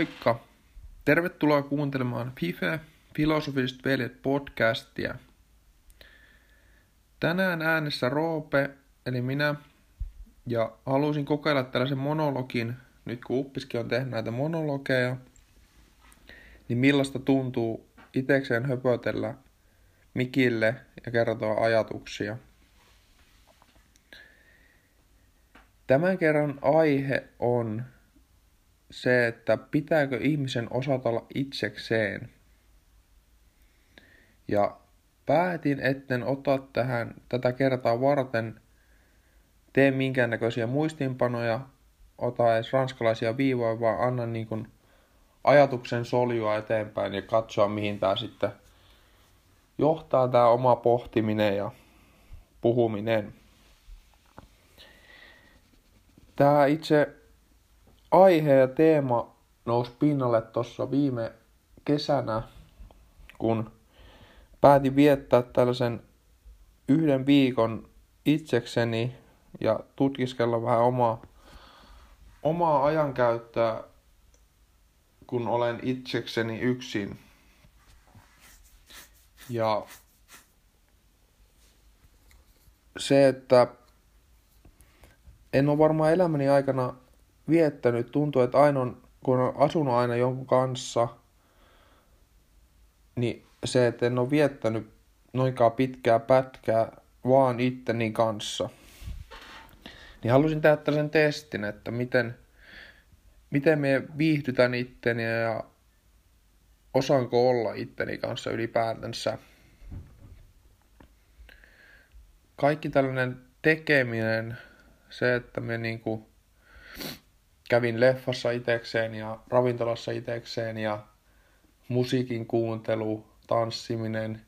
Moikka! Tervetuloa kuuntelemaan FIFE, Filosofiset veljet podcastia. Tänään äänessä Roope, eli minä, ja halusin kokeilla tällaisen monologin, nyt kun Uppiskin on tehnyt näitä monologeja, niin millaista tuntuu itekseen höpötellä mikille ja kertoa ajatuksia. Tämän kerran aihe on se, että pitääkö ihmisen osata olla itsekseen. Ja päätin, etten ota tähän tätä kertaa varten tee minkäännäköisiä muistiinpanoja, ota edes ranskalaisia viivoja, vaan anna niin kuin ajatuksen soljua eteenpäin ja katsoa, mihin tämä sitten johtaa tämä oma pohtiminen ja puhuminen. Tämä itse aihe ja teema nousi pinnalle tuossa viime kesänä, kun päätin viettää tällaisen yhden viikon itsekseni ja tutkiskella vähän omaa, omaa ajankäyttöä, kun olen itsekseni yksin. Ja se, että en ole varmaan elämäni aikana viettänyt, tuntuu, että aina kun on asunut aina jonkun kanssa, niin se, että en ole viettänyt noinkaan pitkää pätkää vaan itteni kanssa. Niin halusin tehdä tällaisen testin, että miten, miten me viihdytän itteni ja osaanko olla itteni kanssa ylipäätänsä. Kaikki tällainen tekeminen, se, että me niinku kävin leffassa itekseen ja ravintolassa itekseen ja musiikin kuuntelu, tanssiminen,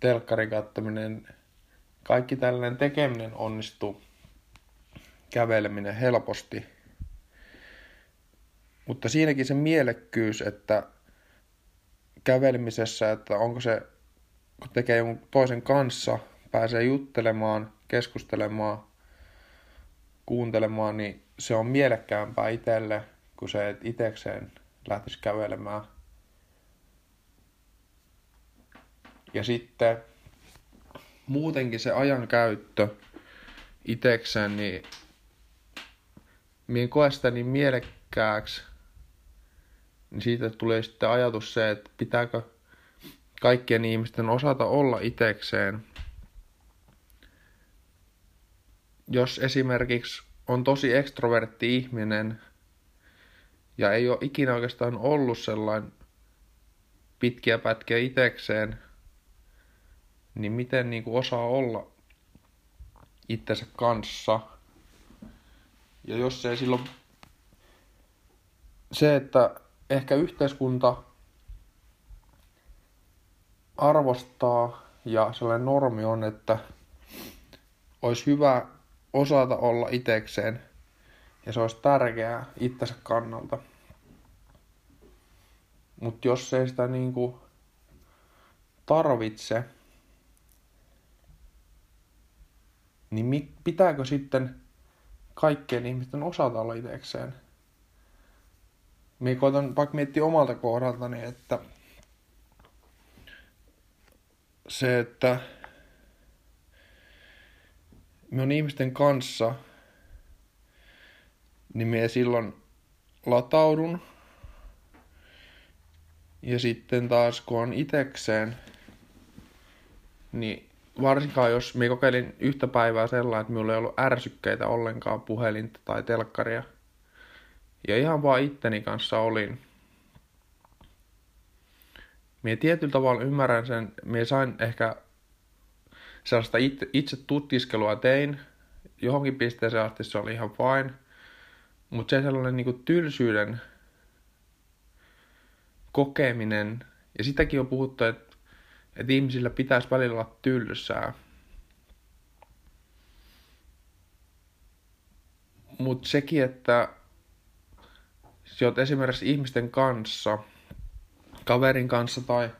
telkkarin kattaminen, kaikki tällainen tekeminen onnistuu käveleminen helposti. Mutta siinäkin se mielekkyys, että kävelemisessä, että onko se, kun tekee jonkun toisen kanssa, pääsee juttelemaan, keskustelemaan, kuuntelemaan, niin se on mielekkäämpää itselle, kuin se, että itekseen lähtisi kävelemään. Ja sitten muutenkin se ajan käyttö itekseen, niin minä koe sitä niin mielekkääksi, niin siitä tulee sitten ajatus se, että pitääkö kaikkien ihmisten osata olla itekseen. Jos esimerkiksi on tosi ekstrovertti ihminen ja ei ole ikinä oikeastaan ollut sellainen pitkiä pätkiä itekseen, niin miten niin kuin osaa olla itsensä kanssa. Ja jos ei silloin se, että ehkä yhteiskunta arvostaa ja sellainen normi on, että olisi hyvä osata olla itekseen ja se olisi tärkeää itsensä kannalta. Mutta jos ei sitä niinku tarvitse, niin pitääkö sitten kaikkien ihmisten osata olla itekseen? Minä koitan vaikka miettiä omalta kohdaltani, että se, että me on ihmisten kanssa, niin me silloin lataudun. Ja sitten taas kun on itekseen, niin varsinkaan jos me kokeilin yhtä päivää sellainen, että minulla ei ollut ärsykkeitä ollenkaan puhelinta tai telkkaria. Ja ihan vaan itteni kanssa olin. Mie tietyllä tavalla ymmärrän sen, mie sain ehkä sellaista itse, itse tutkiskelua tein. Johonkin pisteeseen asti se oli ihan fine. Mutta se sellainen niin tylsyyden kokeminen, ja sitäkin on puhuttu, että, että ihmisillä pitäisi välillä olla tylsää. Mutta sekin, että sä oot esimerkiksi ihmisten kanssa, kaverin kanssa tai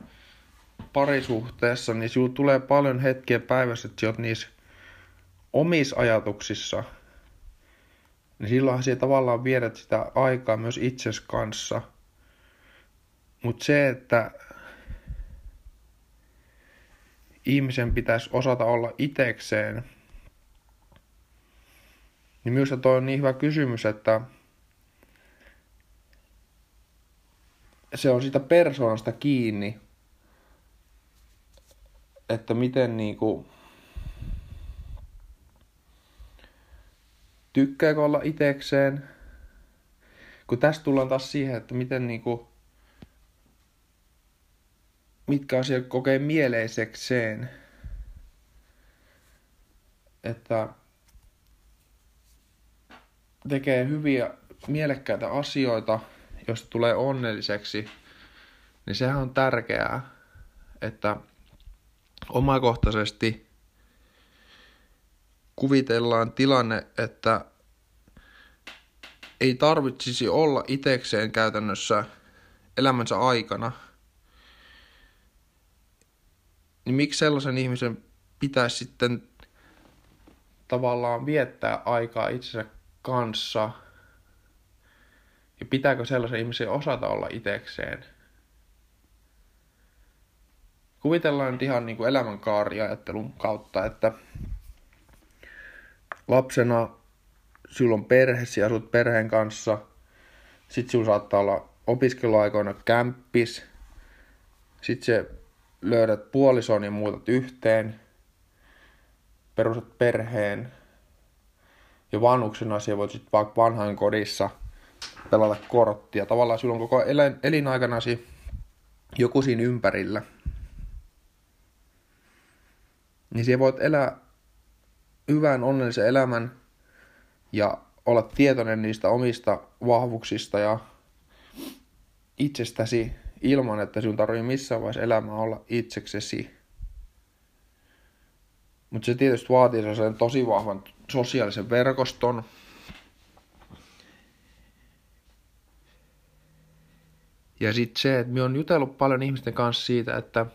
parisuhteessa, niin sinulla tulee paljon hetkiä päivässä, että olet niissä omissa ajatuksissa. niin silloinhan siellä tavallaan viedät sitä aikaa myös itses kanssa. Mutta se, että ihmisen pitäisi osata olla itekseen, niin minusta toi on niin hyvä kysymys, että se on sitä persoonasta kiinni, että miten niinku tykkääkö olla itekseen. Kun tästä tullaan taas siihen, että miten niinku, mitkä asiat kokee mieleisekseen. Että tekee hyviä, mielekkäitä asioita, jos tulee onnelliseksi, niin sehän on tärkeää, että omakohtaisesti kuvitellaan tilanne, että ei tarvitsisi olla itekseen käytännössä elämänsä aikana, niin miksi sellaisen ihmisen pitäisi sitten tavallaan viettää aikaa itsensä kanssa ja pitääkö sellaisen ihmisen osata olla itekseen? Kuvitellaan nyt ihan niin elämänkaariajattelun kautta, että lapsena sulla on perhe, sä asut perheen kanssa, sit sulla saattaa olla opiskeluaikoina kämppis, sit se löydät puolison ja muutat yhteen, perustat perheen, ja vanhuksen asia voit sitten vaikka vanhain kodissa pelata korttia. Tavallaan sulla on koko elinaikanasi joku siinä ympärillä. Niin siellä voit elää hyvän onnellisen elämän ja olla tietoinen niistä omista vahvuuksista ja itsestäsi ilman, että sinun tarvii missään vaiheessa elämää olla itseksesi. Mutta se tietysti vaatii sen tosi vahvan sosiaalisen verkoston. Ja sitten se, että me on jutellut paljon ihmisten kanssa siitä, että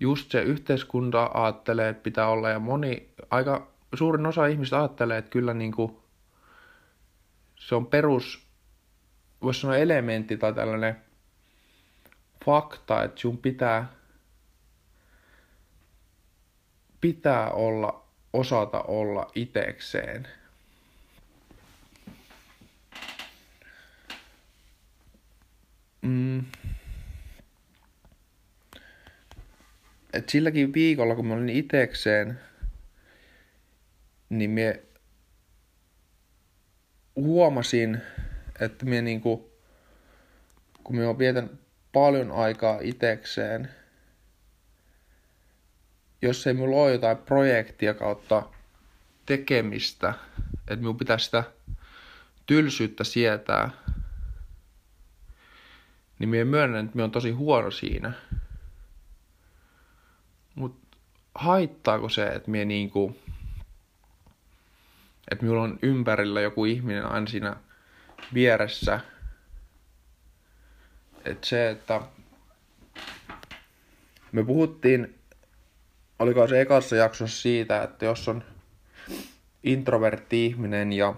just se yhteiskunta ajattelee, että pitää olla, ja moni, aika suurin osa ihmistä ajattelee, että kyllä niin kuin se on perus, voisi sanoa elementti tai tällainen fakta, että sun pitää, pitää olla, osata olla itekseen. Mm. Et silläkin viikolla, kun mä olin itekseen, niin me huomasin, että me niinku, kun me vietän paljon aikaa itekseen, jos ei mulla ole jotain projektia kautta tekemistä, että minun pitää sitä tylsyyttä sietää, niin minä myönnän, että minä on tosi huono siinä. Mutta haittaako se, että minä niinku, että minulla on ympärillä joku ihminen aina siinä vieressä. Että se, että me puhuttiin, oliko se ekassa jaksossa siitä, että jos on introvertti ihminen ja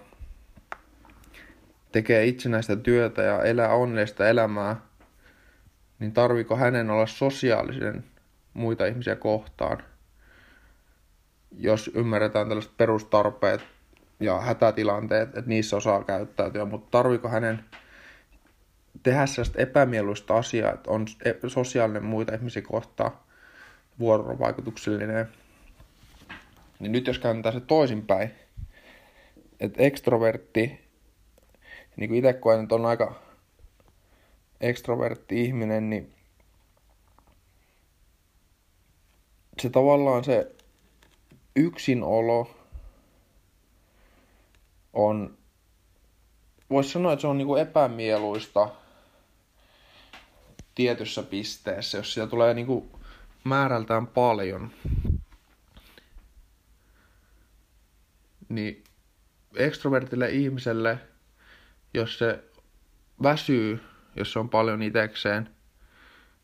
tekee itsenäistä työtä ja elää onnellista elämää, niin tarviko hänen olla sosiaalisen muita ihmisiä kohtaan, jos ymmärretään tällaiset perustarpeet ja hätätilanteet, että niissä osaa käyttäytyä, mutta tarviko hänen tehdä sellaista epämieluista asiaa, että on e- sosiaalinen muita ihmisiä kohtaan vuorovaikutuksellinen. Niin nyt jos käännetään se toisinpäin, että ekstrovertti, niin kuin itse koen, että on aika ekstrovertti ihminen, niin se tavallaan se yksinolo on, voisi sanoa, että se on niinku epämieluista tietyssä pisteessä, jos sitä tulee niinku määrältään paljon. Niin ekstrovertille ihmiselle, jos se väsyy, jos se on paljon itekseen,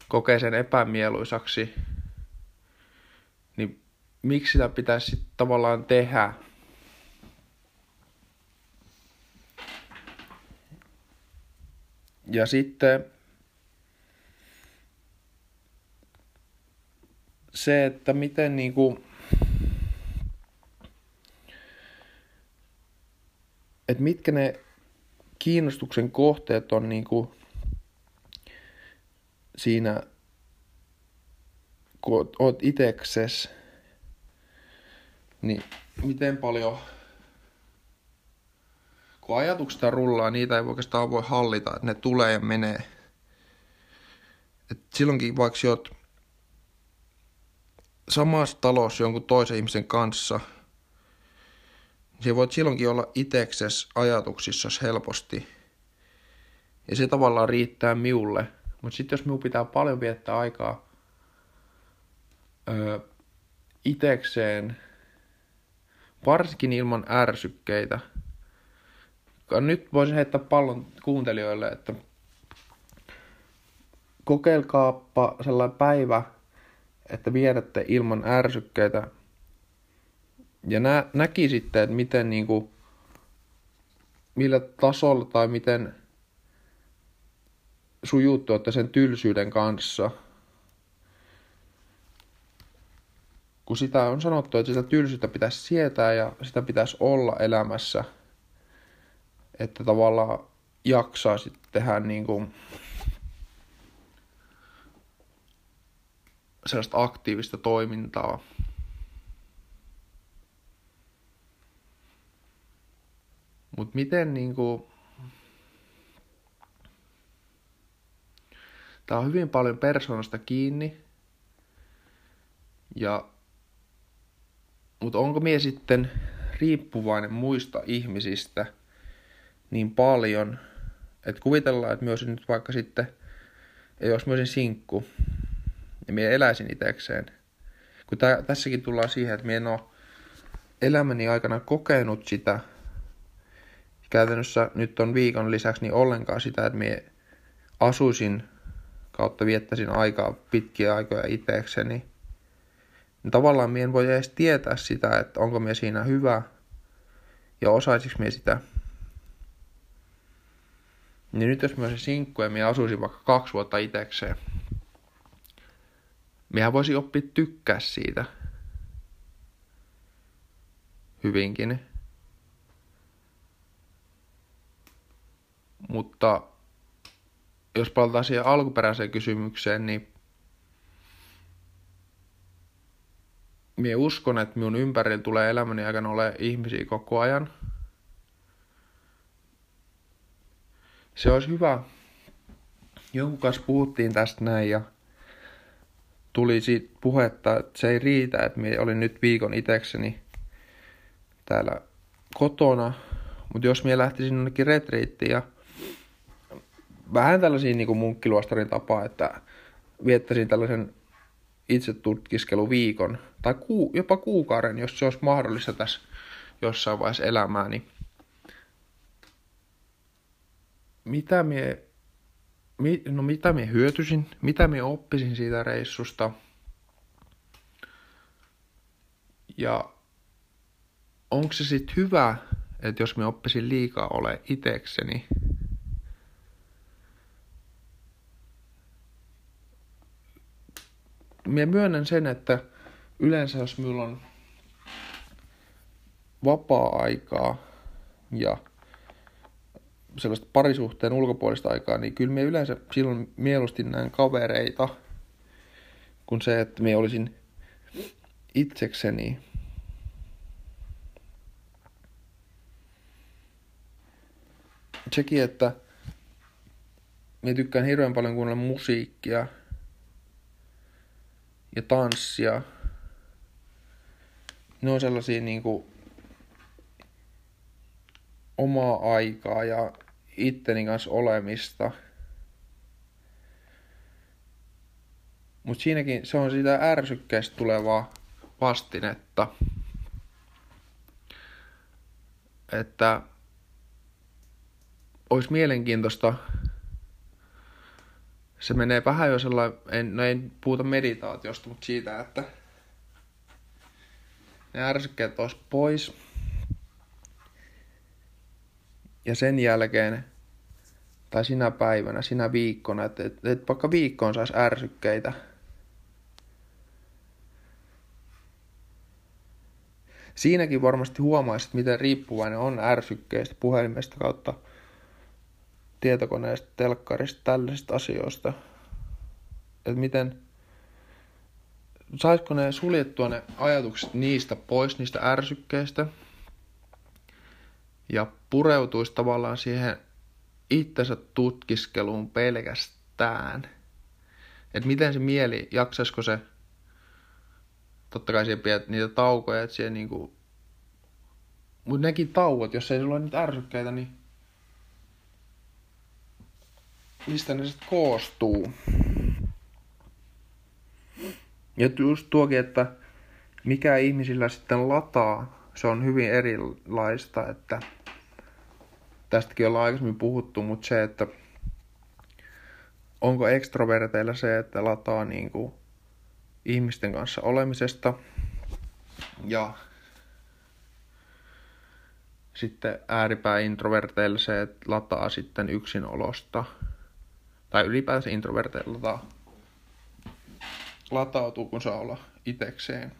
kokee sen epämieluisaksi, miksi sitä pitäisi sitten tavallaan tehdä. Ja sitten se, että miten niinku, että mitkä ne kiinnostuksen kohteet on niinku siinä, kun oot itekses niin miten paljon, kun ajatuksia rullaa, niitä ei oikeastaan voi hallita, että ne tulee ja menee. Et silloinkin vaikka oot samassa talossa jonkun toisen ihmisen kanssa, niin voit silloinkin olla itekses ajatuksissa helposti. Ja se tavallaan riittää miulle. Mutta sitten jos minun pitää paljon viettää aikaa öö, itekseen, varsinkin ilman ärsykkeitä, nyt voisin heittää pallon kuuntelijoille, että kokeilkaappa sellainen päivä, että viedätte ilman ärsykkeitä ja nä, näkisitte, että miten niin kuin, millä tasolla tai miten että sen tylsyyden kanssa. Kun sitä on sanottu, että sitä tylsyyttä pitäisi sietää ja sitä pitäisi olla elämässä, että tavallaan jaksaa sitten tehdä niin kuin sellaista aktiivista toimintaa. Mutta miten niinku... Tää on hyvin paljon persoonasta kiinni. Ja... Mutta onko mie sitten riippuvainen muista ihmisistä niin paljon, että kuvitellaan, että myös nyt vaikka sitten olisi myös sinkku, ja minä eläisin itsekseen. Kun tä, tässäkin tullaan siihen, että minä en ole elämäni aikana kokenut sitä, käytännössä nyt on viikon lisäksi niin ollenkaan sitä, että minä asuisin kautta viettäisin aikaa pitkiä aikoja itsekseni. Niin tavallaan minä en voi edes tietää sitä, että onko minä siinä hyvä ja osaisinko minä sitä. Niin nyt jos minä olisin sinkku ja minä asuisin vaikka kaksi vuotta itsekseen, Mehän voisi oppia tykkää siitä hyvinkin. Mutta jos palataan siihen alkuperäiseen kysymykseen, niin minä uskon, että minun ympärillä tulee elämäni aikana ole ihmisiä koko ajan. Se olisi hyvä. Jonkun kanssa puhuttiin tästä näin ja tuli siitä puhetta, että se ei riitä, että minä olin nyt viikon itekseni täällä kotona, mutta jos minä lähtisin jonnekin retriittiin ja vähän tällaisia niin munkkiluostarin tapaa, että viettäisin tällaisen viikon tai ku, jopa kuukauden, jos se olisi mahdollista tässä jossain vaiheessa elämää, niin mitä mie no mitä me hyötyisin, mitä me oppisin siitä reissusta. Ja onko se sitten hyvä, että jos me oppisin liikaa ole itekseni, Mie myönnän sen, että yleensä jos minulla on vapaa-aikaa ja sellaista parisuhteen ulkopuolista aikaa, niin kyllä me yleensä silloin mieluusti näen kavereita, kun se, että me olisin itsekseni. Sekin, että me tykkään hirveän paljon kuunnella musiikkia ja tanssia. Ne on sellaisia niinku omaa aikaa ja itteni kanssa olemista. Mutta siinäkin se on sitä ärsykkeestä tulevaa vastinetta. Että olisi mielenkiintoista. Se menee vähän jo sellainen, en, no en puhuta meditaatiosta, mutta siitä, että ne ärsykkeet olisi pois ja sen jälkeen tai sinä päivänä, sinä viikkona, että et, et vaikka viikkoon saisi ärsykkeitä. Siinäkin varmasti huomaisit, miten riippuvainen on ärsykkeistä, puhelimesta kautta tietokoneesta, telkkarista, tällaisista asioista. Että miten, saisiko ne suljettua ne ajatukset niistä pois, niistä ärsykkeistä, ja pureutuisi tavallaan siihen itsensä tutkiskeluun pelkästään. Että miten se mieli, jaksaisiko se, totta kai pidät niitä taukoja, että siihen niinku, mutta nekin tauot, jos ei sulla ole niitä ärsykkeitä, niin mistä ne sitten koostuu? Ja just tuokin, että mikä ihmisillä sitten lataa, se on hyvin erilaista, että tästäkin ollaan aikaisemmin puhuttu, mutta se, että onko ekstroverteilla se, että lataa niin kuin ihmisten kanssa olemisesta ja sitten ääripää introverteilla se, että lataa sitten yksinolosta tai ylipäänsä introverteilla lataa, latautuu, kun saa olla itekseen.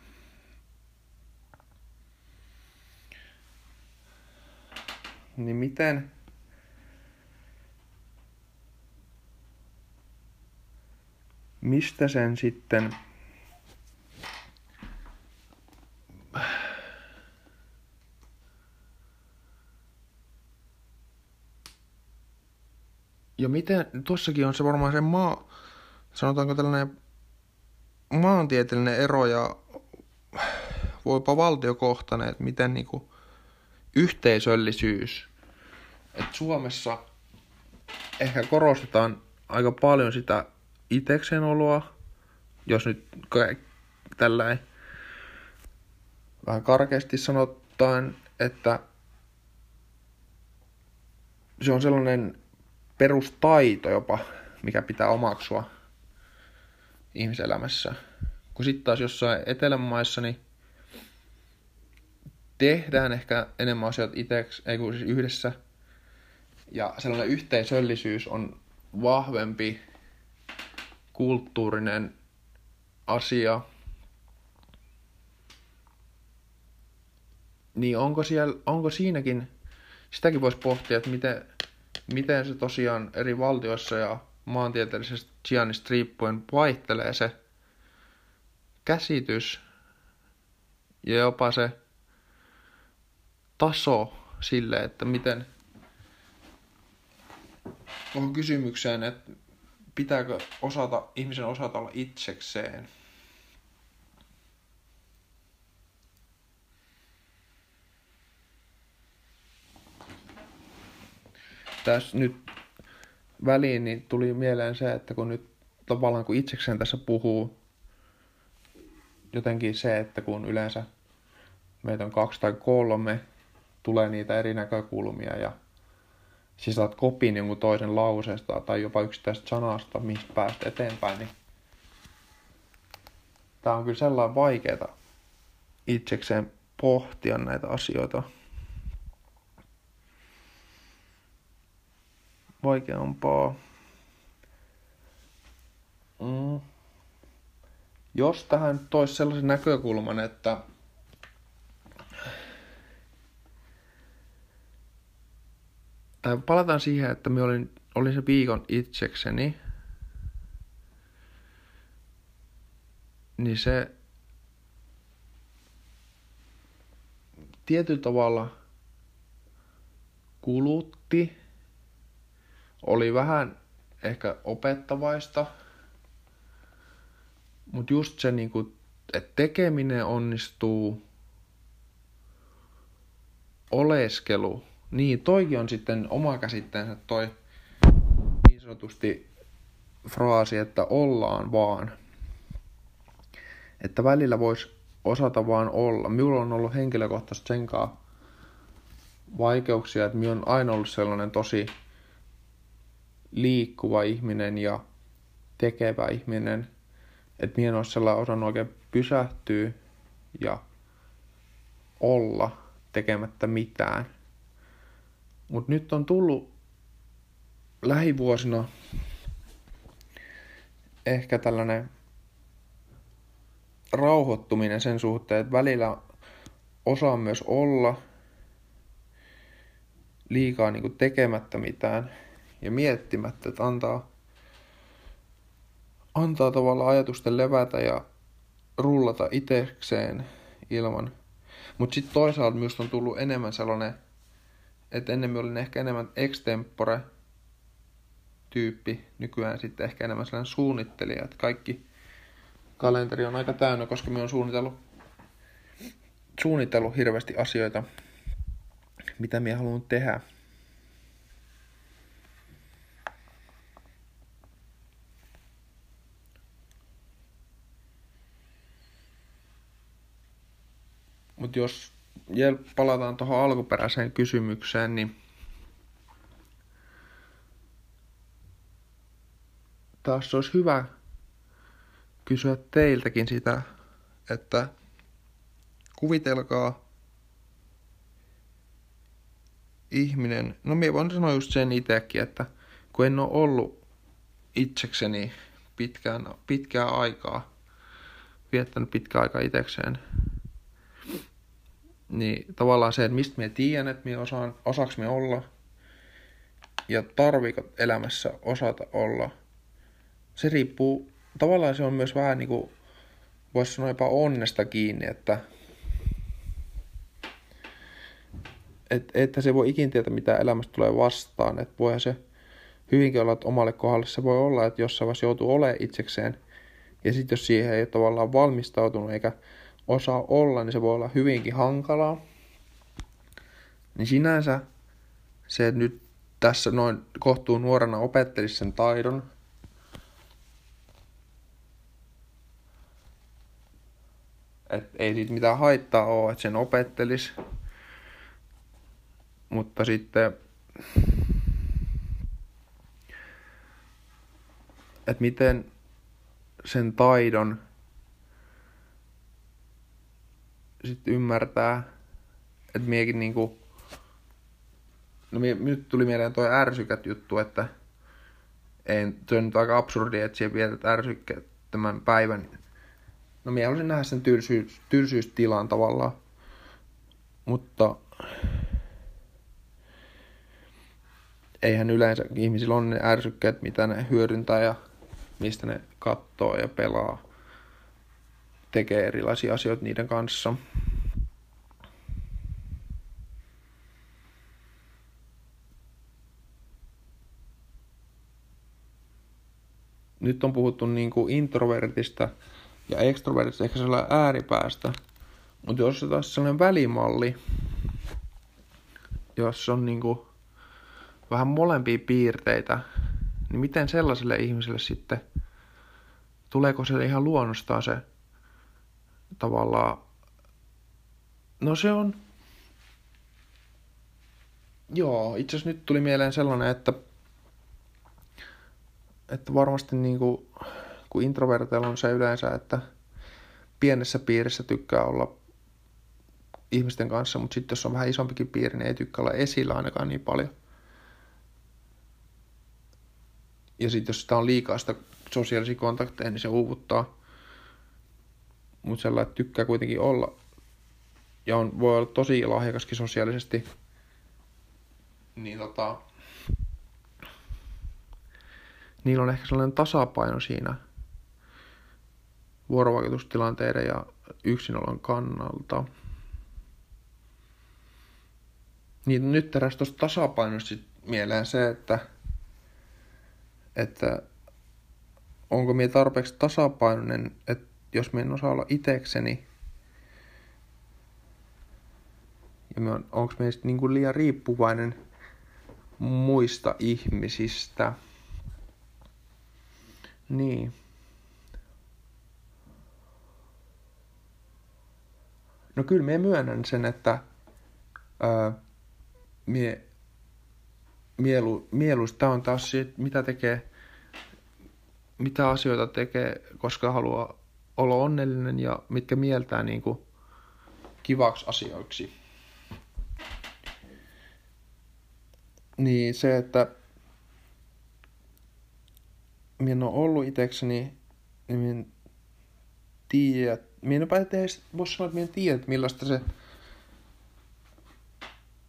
niin miten mistä sen sitten ja miten, tuossakin on se varmaan se maa, sanotaanko tällainen maantieteellinen ero ja voipa valtiokohtainen, että miten niinku yhteisöllisyys. Et Suomessa ehkä korostetaan aika paljon sitä itekseen oloa, jos nyt tällä vähän karkeasti sanotaan, että se on sellainen perustaito jopa, mikä pitää omaksua ihmiselämässä. Kun sitten taas jossain etelämaissa, niin tehdään ehkä enemmän asioita itseksi, ei kun siis yhdessä. Ja sellainen yhteisöllisyys on vahvempi kulttuurinen asia. Niin onko, siellä, onko siinäkin, sitäkin voisi pohtia, että miten, miten se tosiaan eri valtioissa ja maantieteellisestä sijainnista riippuen vaihtelee se käsitys ja jopa se taso sille, että miten on kysymykseen, että pitääkö osata, ihmisen osata olla itsekseen. Tässä nyt väliin niin tuli mieleen se, että kun nyt tavallaan kun itsekseen tässä puhuu, jotenkin se, että kun yleensä meitä on kaksi tai kolme, tulee niitä eri näkökulmia ja siis saat kopin jonkun toisen lauseesta tai jopa yksittäisestä sanasta, mistä päästä eteenpäin, niin tämä on kyllä sellainen vaikeaa itsekseen pohtia näitä asioita. Vaikeampaa. Mm. Jos tähän toisi sellaisen näkökulman, että tai palataan siihen, että minä olin, olin se viikon itsekseni, niin se tietyllä tavalla kulutti, oli vähän ehkä opettavaista, mutta just se, niinku, että tekeminen onnistuu, oleskelu niin, toikin on sitten oma käsitteensä toi niin sanotusti fraasi, että ollaan vaan. Että välillä voisi osata vaan olla. Minulla on ollut henkilökohtaisesti senkaan vaikeuksia, että minä on aina ollut sellainen tosi liikkuva ihminen ja tekevä ihminen, että minä en ole sellainen osannut oikein pysähtyä ja olla tekemättä mitään. Mutta nyt on tullut lähivuosina ehkä tällainen rauhoittuminen sen suhteen, että välillä osaa myös olla liikaa niin tekemättä mitään ja miettimättä, että antaa, antaa tavallaan ajatusten levätä ja rullata itsekseen ilman. Mutta sitten toisaalta myös on tullut enemmän sellainen, että ennen olin ehkä enemmän extempore tyyppi, nykyään sitten ehkä enemmän sellainen suunnittelija, että kaikki kalenteri on aika täynnä, koska me on suunnitellut, suunnitellut hirveästi asioita, mitä minä haluan tehdä. Jos palataan tuohon alkuperäiseen kysymykseen, niin taas olisi hyvä kysyä teiltäkin sitä, että kuvitelkaa ihminen, no minä voin sanoa just sen itsekin, että kun en ole ollut itsekseni pitkään, pitkää aikaa, viettänyt pitkää aikaa itsekseen, niin tavallaan se, että mistä me tiedän, että me osaan, osaaks me olla ja tarviiko elämässä osata olla, se riippuu, tavallaan se on myös vähän niin kuin, voisi sanoa jopa onnesta kiinni, että et, että se voi ikin tietää, mitä elämästä tulee vastaan. Että voihan se hyvinkin olla, että omalle kohdalle se voi olla, että jossain vaiheessa joutuu olemaan itsekseen. Ja sitten jos siihen ei ole tavallaan valmistautunut eikä osaa olla, niin se voi olla hyvinkin hankalaa. Niin sinänsä se nyt tässä noin kohtuu nuorena opettelisi sen taidon. Et ei siitä mitään haittaa ole, että sen opettelisi. Mutta sitten, että miten sen taidon sitten ymmärtää, että miekin niinku, no mie, nyt tuli mieleen toi ärsykät juttu, että ei, se on nyt aika absurdi, että siellä vietät ärsykkeet tämän päivän. No mie haluaisin nähdä sen tylsyys, tylsyystilan tavallaan, mutta eihän yleensä ihmisillä on ne ärsykkeet, mitä ne hyödyntää ja mistä ne katsoo ja pelaa tekee erilaisia asioita niiden kanssa. Nyt on puhuttu niin kuin introvertista ja extrovertista, ehkä sellainen ääripäästä. Mutta jos on taas sellainen välimalli, jos on niin kuin vähän molempia piirteitä, niin miten sellaiselle ihmiselle sitten, tuleeko se ihan luonnostaan se tavallaan, no se on, joo, itse asiassa nyt tuli mieleen sellainen, että, että varmasti niin kuin, kun introverteilla on se yleensä, että pienessä piirissä tykkää olla ihmisten kanssa, mutta sitten jos on vähän isompikin piiri, niin ei tykkää olla esillä ainakaan niin paljon. Ja sitten jos sitä on liikaa sitä sosiaalisia kontakteja, niin se uuvuttaa mutta sellainen tykkää kuitenkin olla ja on, voi olla tosi lahjakaskin sosiaalisesti, niin tota, niillä on ehkä sellainen tasapaino siinä vuorovaikutustilanteiden ja yksinolon kannalta. Niin nyt teräs tuosta tasapainosta mieleen se, että, että onko minä tarpeeksi tasapainoinen, että jos me en osaa olla itekseni, ja onko meistä niin kuin liian riippuvainen muista ihmisistä. Niin. No kyllä me myönnän sen, että ää, mie, mielu, mieluista on taas se, mitä tekee, mitä asioita tekee, koska haluaa olla onnellinen ja mitkä mieltää niin kuin kivaksi asioiksi. Niin se, että minä en ole ollut itekseni, niin minä en tiedä, minä en edes voisi sanoa, että minä en tiedä, että millaista se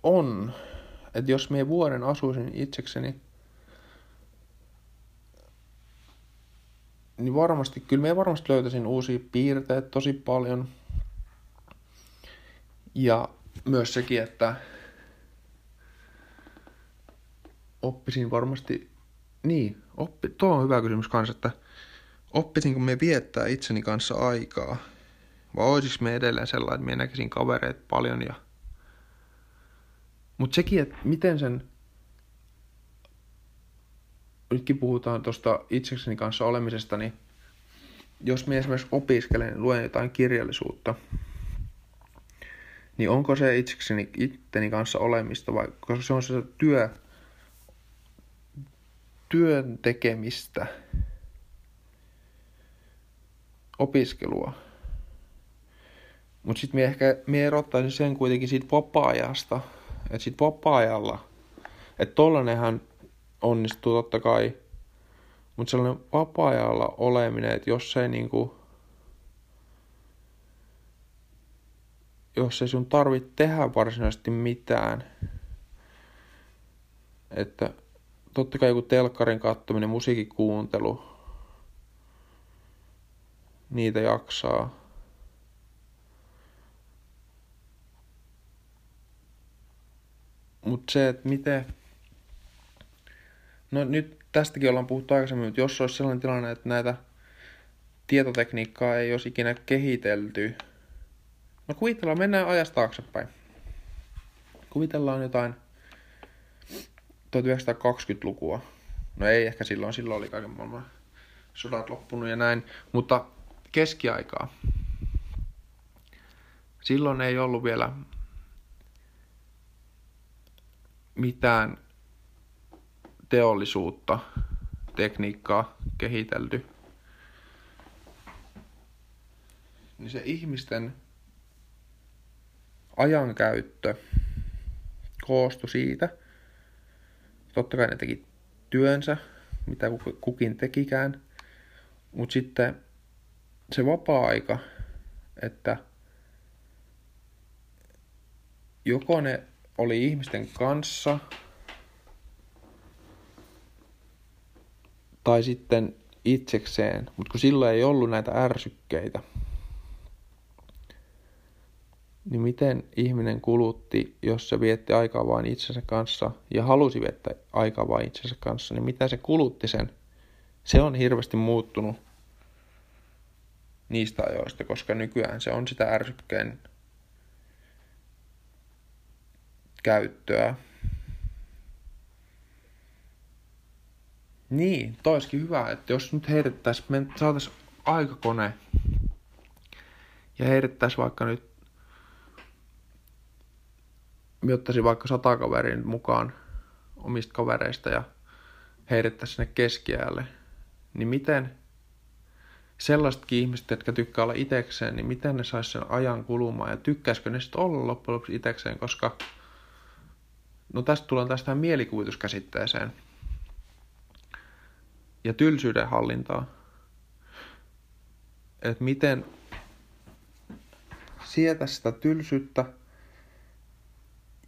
on. Että jos minä vuoden asuisin itsekseni, niin varmasti, kyllä minä varmasti löytäisin uusia piirteitä tosi paljon. Ja myös sekin, että oppisin varmasti, niin, oppi, tuo on hyvä kysymys kanssa, että oppisinko me viettää itseni kanssa aikaa, vai olisiko me edelleen sellainen, että me näkisin kavereita paljon ja mutta sekin, että miten sen, nytkin puhutaan tuosta itsekseni kanssa olemisesta, niin jos me esimerkiksi opiskelen, luen jotain kirjallisuutta, niin onko se itsekseni itteni kanssa olemista vai koska se on se työ, työn tekemistä, opiskelua. Mutta sitten me ehkä me erottaisin sen kuitenkin siitä vapaa-ajasta. Että sitten vapaa-ajalla, että tollanenhan onnistuu totta kai, mutta sellainen vapaa-ajalla oleminen, että jos ei niinku, jos ei sun tarvitse tehdä varsinaisesti mitään, että totta kai joku telkkarin kattominen, musiikin kuuntelu, niitä jaksaa. Mutta se, että miten... No nyt tästäkin ollaan puhuttu aikaisemmin, mutta jos olisi sellainen tilanne, että näitä tietotekniikkaa ei olisi ikinä kehitelty. No kuvitellaan, mennään ajasta taaksepäin. Kuvitellaan jotain 1920-lukua. No ei ehkä silloin, silloin oli kaiken maailman sodat loppunut ja näin, mutta keskiaikaa. Silloin ei ollut vielä mitään teollisuutta, tekniikkaa kehitelty, niin se ihmisten ajankäyttö koostui siitä. Totta kai ne teki työnsä, mitä kukin tekikään, mutta sitten se vapaa-aika, että joko ne oli ihmisten kanssa tai sitten itsekseen, mutta kun silloin ei ollut näitä ärsykkeitä, niin miten ihminen kulutti, jos se vietti aikaa vain itsensä kanssa ja halusi viettää aikaa vain itsensä kanssa, niin miten se kulutti sen? Se on hirveästi muuttunut niistä ajoista, koska nykyään se on sitä ärsykkeen käyttöä. Niin, toiskin hyvä, että jos nyt heitettäisiin, me saataisiin aikakone ja heitettäisiin vaikka nyt, ottaisin vaikka sata kaverin mukaan omista kavereista ja heitettäisiin sinne keskiälle, niin miten sellaisetkin ihmiset, jotka tykkää olla itekseen, niin miten ne saisi sen ajan kulumaan ja tykkäisikö ne sitten olla loppujen lopuksi itekseen, koska No tästä tullaan tästä mielikuvituskäsitteeseen ja tylsyyden hallintaa. Että miten sietä sitä tylsyyttä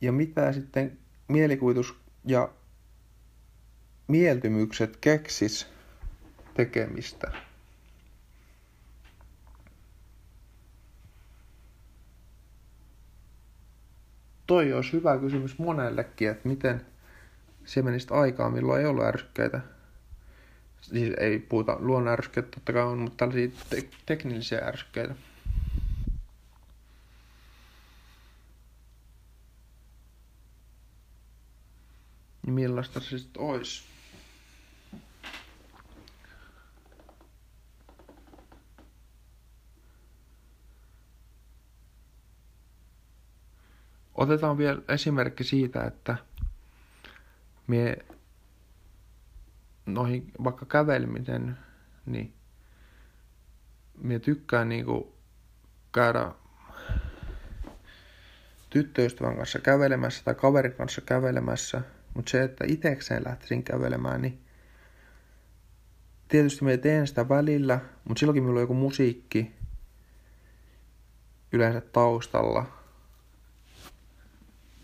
ja mitä sitten mielikuvitus ja mieltymykset keksis tekemistä. toi olisi hyvä kysymys monellekin, että miten se menisi aikaa, milloin ei ollut ärsykkeitä. Siis ei puhuta luonnon ärsykkeitä, totta kai on, mutta tällaisia te- teknillisiä ärsykkeitä. Niin millaista se sitten olisi? Otetaan vielä esimerkki siitä, että me noihin vaikka kävelemisen, niin me tykkään niinku käydä tyttöystävän kanssa kävelemässä tai kaverin kanssa kävelemässä, mutta se, että itekseen lähtisin kävelemään, niin tietysti me teen sitä välillä, mutta silloinkin minulla on joku musiikki yleensä taustalla.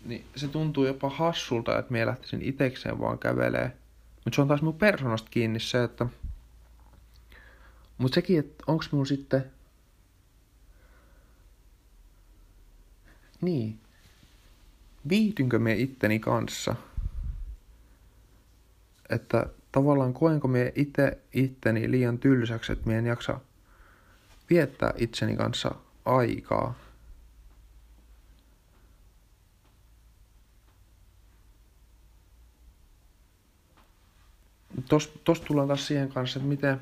Niin se tuntuu jopa hassulta, että minä lähtisin itekseen vaan kävelee. Mutta se on taas mun persoonasta kiinni se, että... Mutta sekin, että onks mun sitten... Niin. Viihdynkö me itteni kanssa? Että tavallaan koenko me itse itteni liian tylsäksi, että me en jaksa viettää itseni kanssa aikaa. Tuosta tullaan taas siihen kanssa, että miten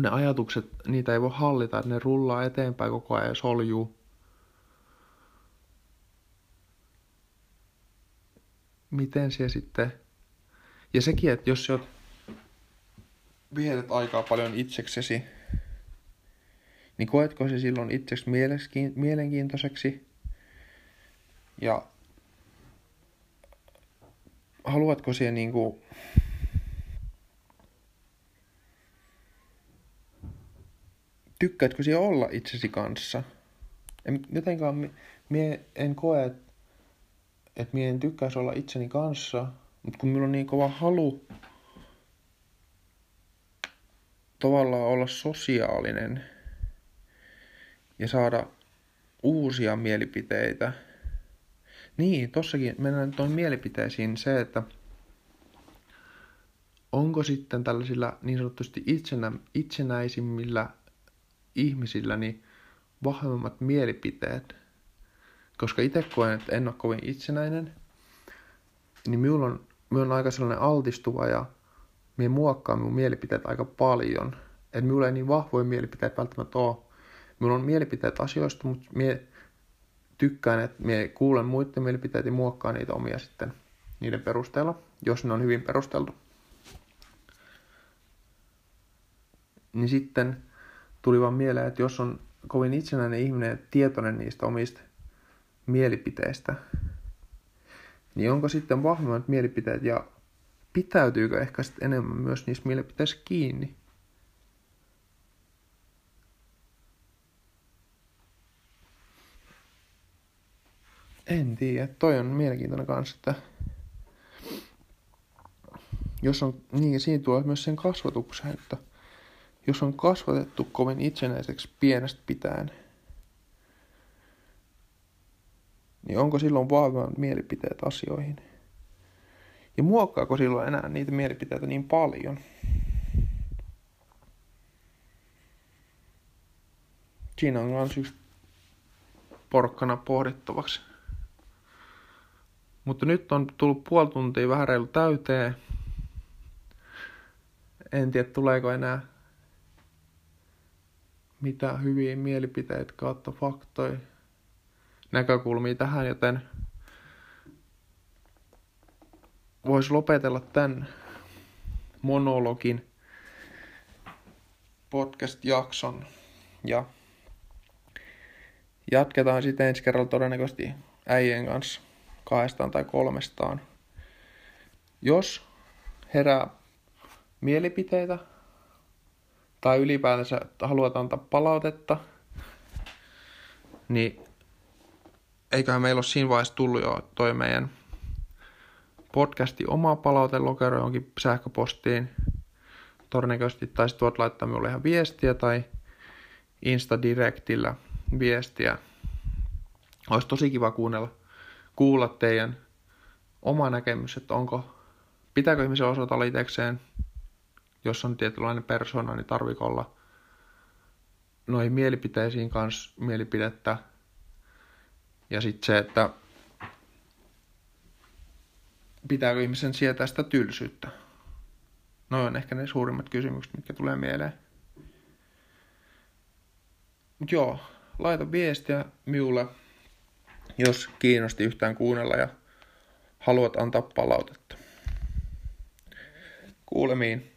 ne ajatukset, niitä ei voi hallita, että ne rullaa eteenpäin koko ajan ja soljuu. Miten se sitten... Ja sekin, että jos sä vietät aikaa paljon itseksesi, niin koetko se silloin itseksi mielenkiintoiseksi? Ja haluatko siihen niinku tykkäätkö siellä olla itsesi kanssa? En, jotenkaan mie en koe, että et mie en tykkäisi olla itseni kanssa, mutta kun minulla on niin kova halu tavallaan olla sosiaalinen ja saada uusia mielipiteitä. Niin, tossakin mennään tuon mielipiteisiin se, että onko sitten tällaisilla niin sanotusti itsenä, itsenäisimmillä ihmisillä niin vahvemmat mielipiteet. Koska itse koen, että en ole kovin itsenäinen, niin minulla on, minulla on aika sellainen altistuva ja minä muokkaan minun mielipiteet aika paljon. Että minulla ei niin vahvoja mielipiteitä välttämättä ole. Minulla on mielipiteet asioista, mutta minä tykkään, että minä kuulen muiden mielipiteitä ja muokkaan niitä omia sitten niiden perusteella, jos ne on hyvin perusteltu. Niin sitten tuli vaan mieleen, että jos on kovin itsenäinen ihminen ja tietoinen niistä omista mielipiteistä, niin onko sitten vahvemmat mielipiteet ja pitäytyykö ehkä sitten enemmän myös niissä mielipiteissä kiinni? En tiedä. Toi on mielenkiintoinen kanssa, että jos on, niin siinä tuo myös sen kasvatuksen, että jos on kasvatettu kovin itsenäiseksi pienestä pitäen, niin onko silloin vahvemmat mielipiteet asioihin? Ja muokkaako silloin enää niitä mielipiteitä niin paljon? Siinä on myös yksi porkkana pohdittavaksi. Mutta nyt on tullut puoli tuntia vähän reilu täyteen. En tiedä, tuleeko enää mitä hyviä mielipiteitä kautta faktoja näkökulmia tähän, joten voisi lopetella tämän monologin podcast-jakson ja jatketaan sitten ensi kerralla todennäköisesti äijien kanssa kahdestaan tai kolmestaan. Jos herää mielipiteitä tai ylipäätänsä haluat antaa palautetta, niin eiköhän meillä ole siinä vaiheessa tullut jo toi meidän podcasti oma palautelokero jonkin sähköpostiin todennäköisesti, tai sitten voit laittaa minulle ihan viestiä tai Insta-directillä viestiä. Olisi tosi kiva kuunnella, kuulla teidän oma näkemys, että onko, pitääkö ihmisen osata olla itsekseen jos on tietynlainen persona, niin tarviko olla noihin mielipiteisiin kanssa mielipidettä. Ja sitten se, että pitääkö ihmisen sietää sitä tylsyyttä. No on ehkä ne suurimmat kysymykset, mitkä tulee mieleen. Mut joo, laita viestiä miulle, jos kiinnosti yhtään kuunnella ja haluat antaa palautetta. Kuulemiin.